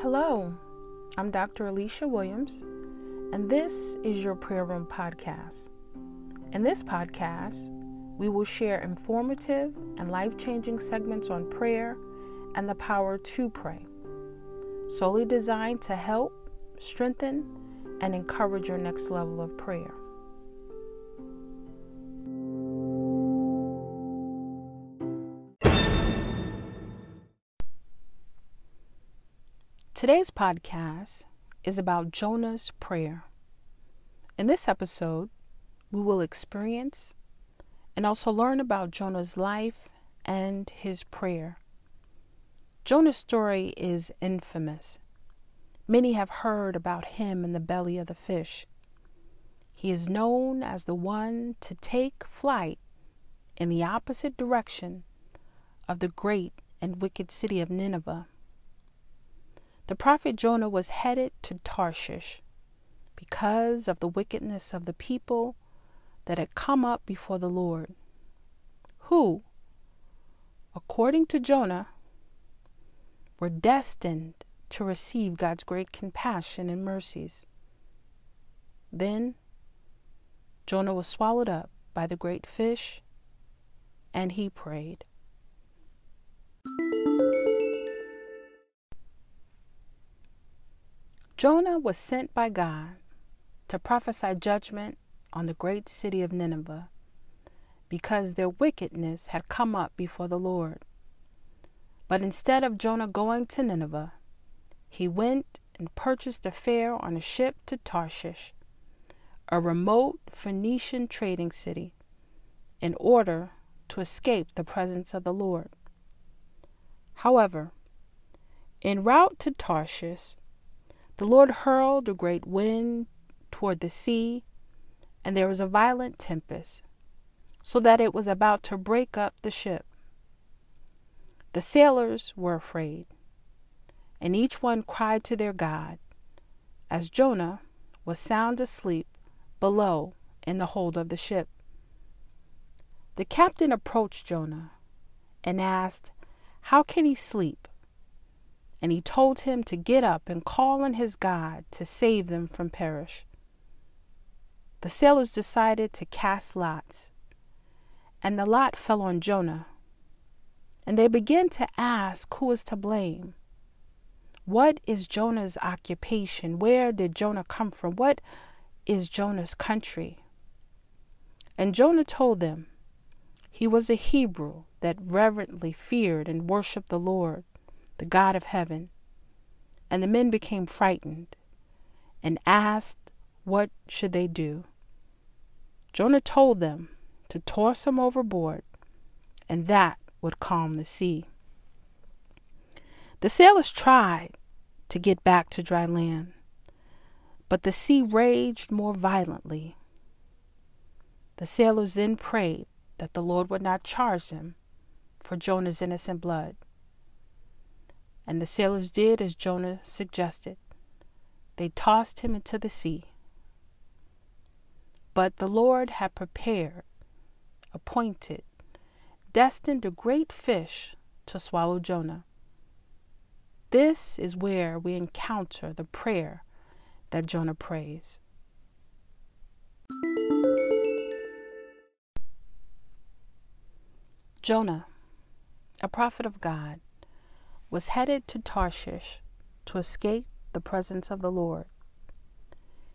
Hello, I'm Dr. Alicia Williams, and this is your Prayer Room Podcast. In this podcast, we will share informative and life changing segments on prayer and the power to pray, solely designed to help, strengthen, and encourage your next level of prayer. Today's podcast is about Jonah's prayer. In this episode, we will experience and also learn about Jonah's life and his prayer. Jonah's story is infamous. Many have heard about him in the belly of the fish. He is known as the one to take flight in the opposite direction of the great and wicked city of Nineveh. The prophet Jonah was headed to Tarshish because of the wickedness of the people that had come up before the Lord, who, according to Jonah, were destined to receive God's great compassion and mercies. Then Jonah was swallowed up by the great fish, and he prayed. Jonah was sent by God to prophesy judgment on the great city of Nineveh because their wickedness had come up before the Lord. But instead of Jonah going to Nineveh, he went and purchased a fare on a ship to Tarshish, a remote Phoenician trading city, in order to escape the presence of the Lord. However, en route to Tarshish, the Lord hurled a great wind toward the sea, and there was a violent tempest, so that it was about to break up the ship. The sailors were afraid, and each one cried to their God, as Jonah was sound asleep below in the hold of the ship. The captain approached Jonah and asked, How can he sleep? And he told him to get up and call on his God to save them from perish. The sailors decided to cast lots, and the lot fell on Jonah. And they began to ask who is to blame. What is Jonah's occupation? Where did Jonah come from? What is Jonah's country? And Jonah told them he was a Hebrew that reverently feared and worshiped the Lord the God of heaven. And the men became frightened and asked what should they do. Jonah told them to toss him overboard, and that would calm the sea. The sailors tried to get back to dry land, but the sea raged more violently. The sailors then prayed that the Lord would not charge them for Jonah's innocent blood. And the sailors did as Jonah suggested. They tossed him into the sea. But the Lord had prepared, appointed, destined a great fish to swallow Jonah. This is where we encounter the prayer that Jonah prays. Jonah, a prophet of God, was headed to Tarshish to escape the presence of the Lord.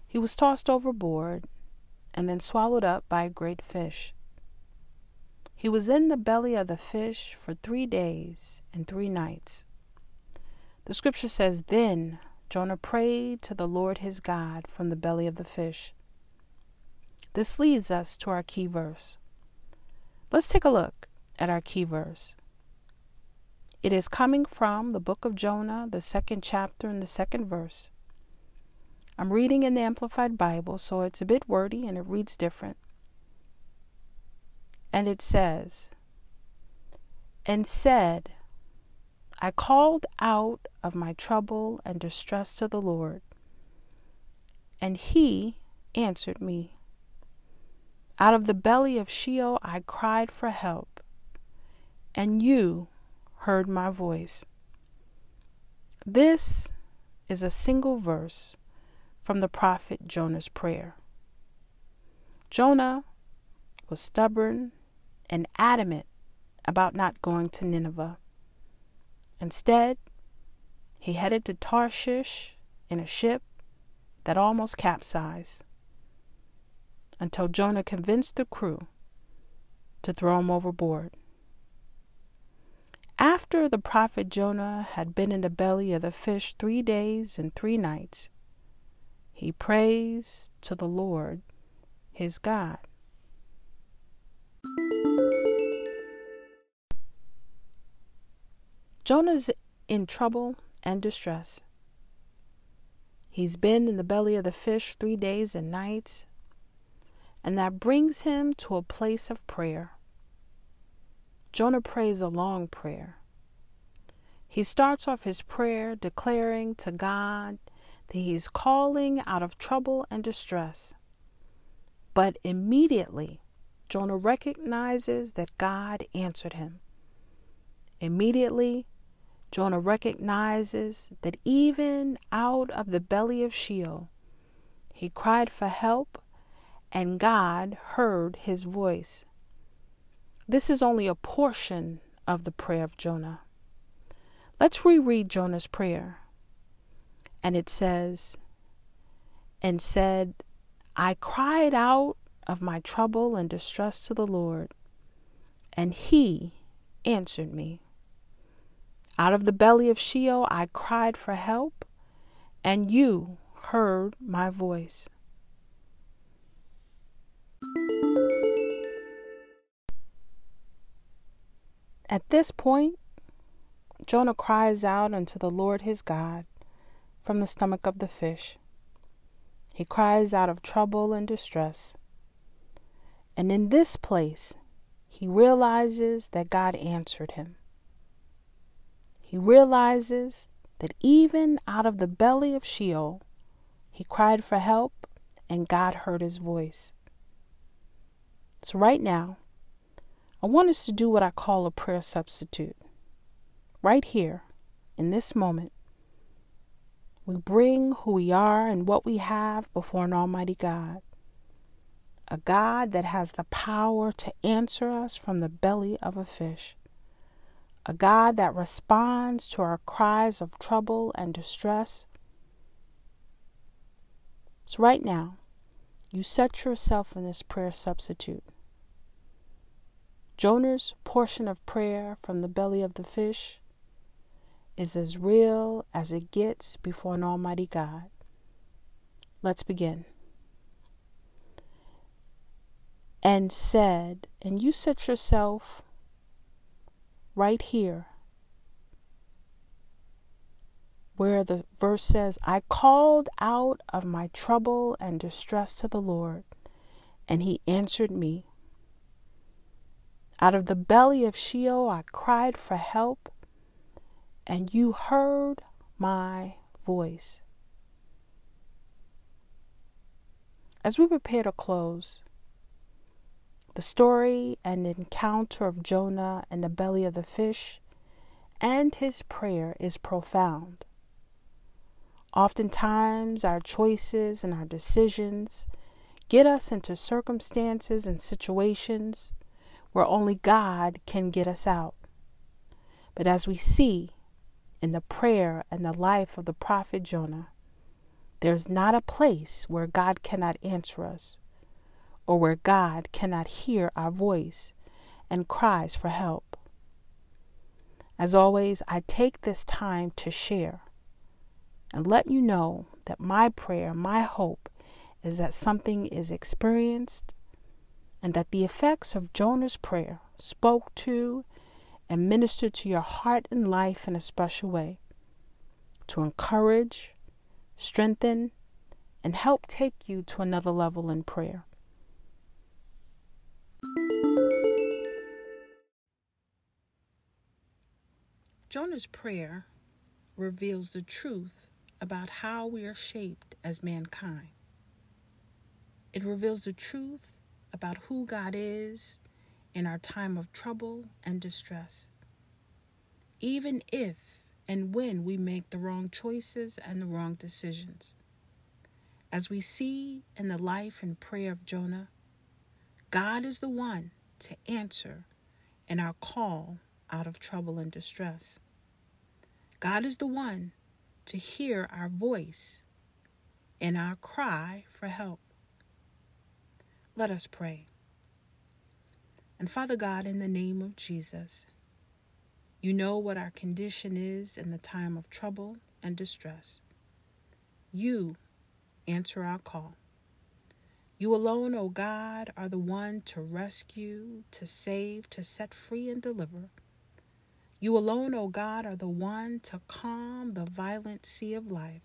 He was tossed overboard and then swallowed up by a great fish. He was in the belly of the fish for three days and three nights. The scripture says, Then Jonah prayed to the Lord his God from the belly of the fish. This leads us to our key verse. Let's take a look at our key verse. It is coming from the book of Jonah, the second chapter and the second verse. I'm reading in the Amplified Bible, so it's a bit wordy and it reads different. And it says, And said, I called out of my trouble and distress to the Lord, and he answered me. Out of the belly of Sheol I cried for help, and you heard my voice. This is a single verse from the prophet Jonah's prayer. Jonah was stubborn and adamant about not going to Nineveh. Instead, he headed to Tarshish in a ship that almost capsized until Jonah convinced the crew to throw him overboard. After the prophet Jonah had been in the belly of the fish three days and three nights, he prays to the Lord his God. Jonah's in trouble and distress. He's been in the belly of the fish three days and nights, and that brings him to a place of prayer. Jonah prays a long prayer. He starts off his prayer declaring to God that he's calling out of trouble and distress. But immediately, Jonah recognizes that God answered him. Immediately, Jonah recognizes that even out of the belly of Sheol, he cried for help, and God heard his voice. This is only a portion of the prayer of Jonah. Let's reread Jonah's prayer. And it says, And said, I cried out of my trouble and distress to the Lord, and he answered me. Out of the belly of Sheol I cried for help, and you heard my voice. At this point, Jonah cries out unto the Lord his God from the stomach of the fish. He cries out of trouble and distress. And in this place, he realizes that God answered him. He realizes that even out of the belly of Sheol, he cried for help and God heard his voice. So, right now, I want us to do what I call a prayer substitute. Right here, in this moment, we bring who we are and what we have before an Almighty God. A God that has the power to answer us from the belly of a fish a God that responds to our cries of trouble and distress. So, right now, you set yourself in this prayer substitute. Jonah's portion of prayer from the belly of the fish is as real as it gets before an Almighty God. Let's begin. And said, and you set yourself right here where the verse says, I called out of my trouble and distress to the Lord, and he answered me. Out of the belly of Sheol I cried for help, and you heard my voice. As we prepare to close, the story and encounter of Jonah in the belly of the fish and his prayer is profound. Oftentimes, our choices and our decisions get us into circumstances and situations where only God can get us out. But as we see in the prayer and the life of the prophet Jonah, there's not a place where God cannot answer us or where God cannot hear our voice and cries for help. As always, I take this time to share and let you know that my prayer, my hope, is that something is experienced and that the effects of Jonah's prayer spoke to and ministered to your heart and life in a special way to encourage, strengthen, and help take you to another level in prayer. Jonah's prayer reveals the truth about how we are shaped as mankind. It reveals the truth about who God is in our time of trouble and distress. Even if and when we make the wrong choices and the wrong decisions. As we see in the life and prayer of Jonah, God is the one to answer in our call out of trouble and distress. God is the one to hear our voice and our cry for help. Let us pray. And Father God, in the name of Jesus, you know what our condition is in the time of trouble and distress. You answer our call. You alone, O God, are the one to rescue, to save, to set free, and deliver. You alone, O God, are the one to calm the violent sea of life.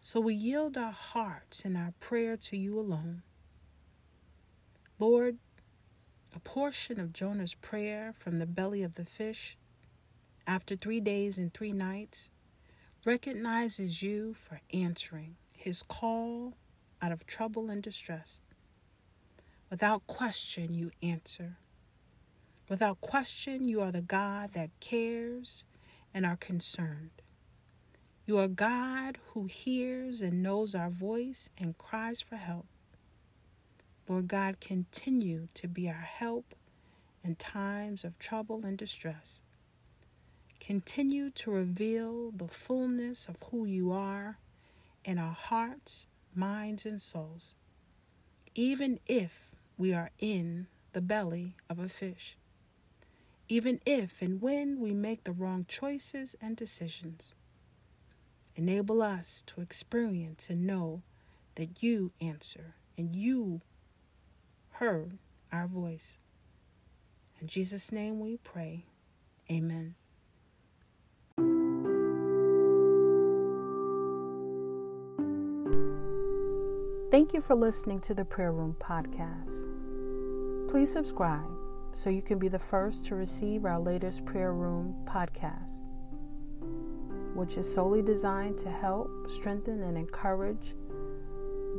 So we yield our hearts and our prayer to you alone. Lord, a portion of Jonah's prayer from the belly of the fish after three days and three nights recognizes you for answering his call out of trouble and distress. Without question, you answer. Without question, you are the God that cares and are concerned. You are God who hears and knows our voice and cries for help. Lord God, continue to be our help in times of trouble and distress. Continue to reveal the fullness of who you are in our hearts minds, and souls, even if we are in the belly of a fish, even if and when we make the wrong choices and decisions. Enable us to experience and know that you answer and you heard our voice. In Jesus' name we pray. Amen. Thank you for listening to the Prayer Room podcast. Please subscribe so you can be the first to receive our latest Prayer Room podcast, which is solely designed to help strengthen and encourage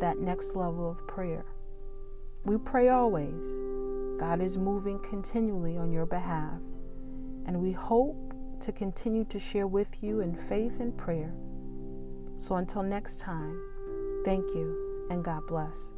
that next level of prayer. We pray always. God is moving continually on your behalf, and we hope to continue to share with you in faith and prayer. So until next time, thank you and God bless.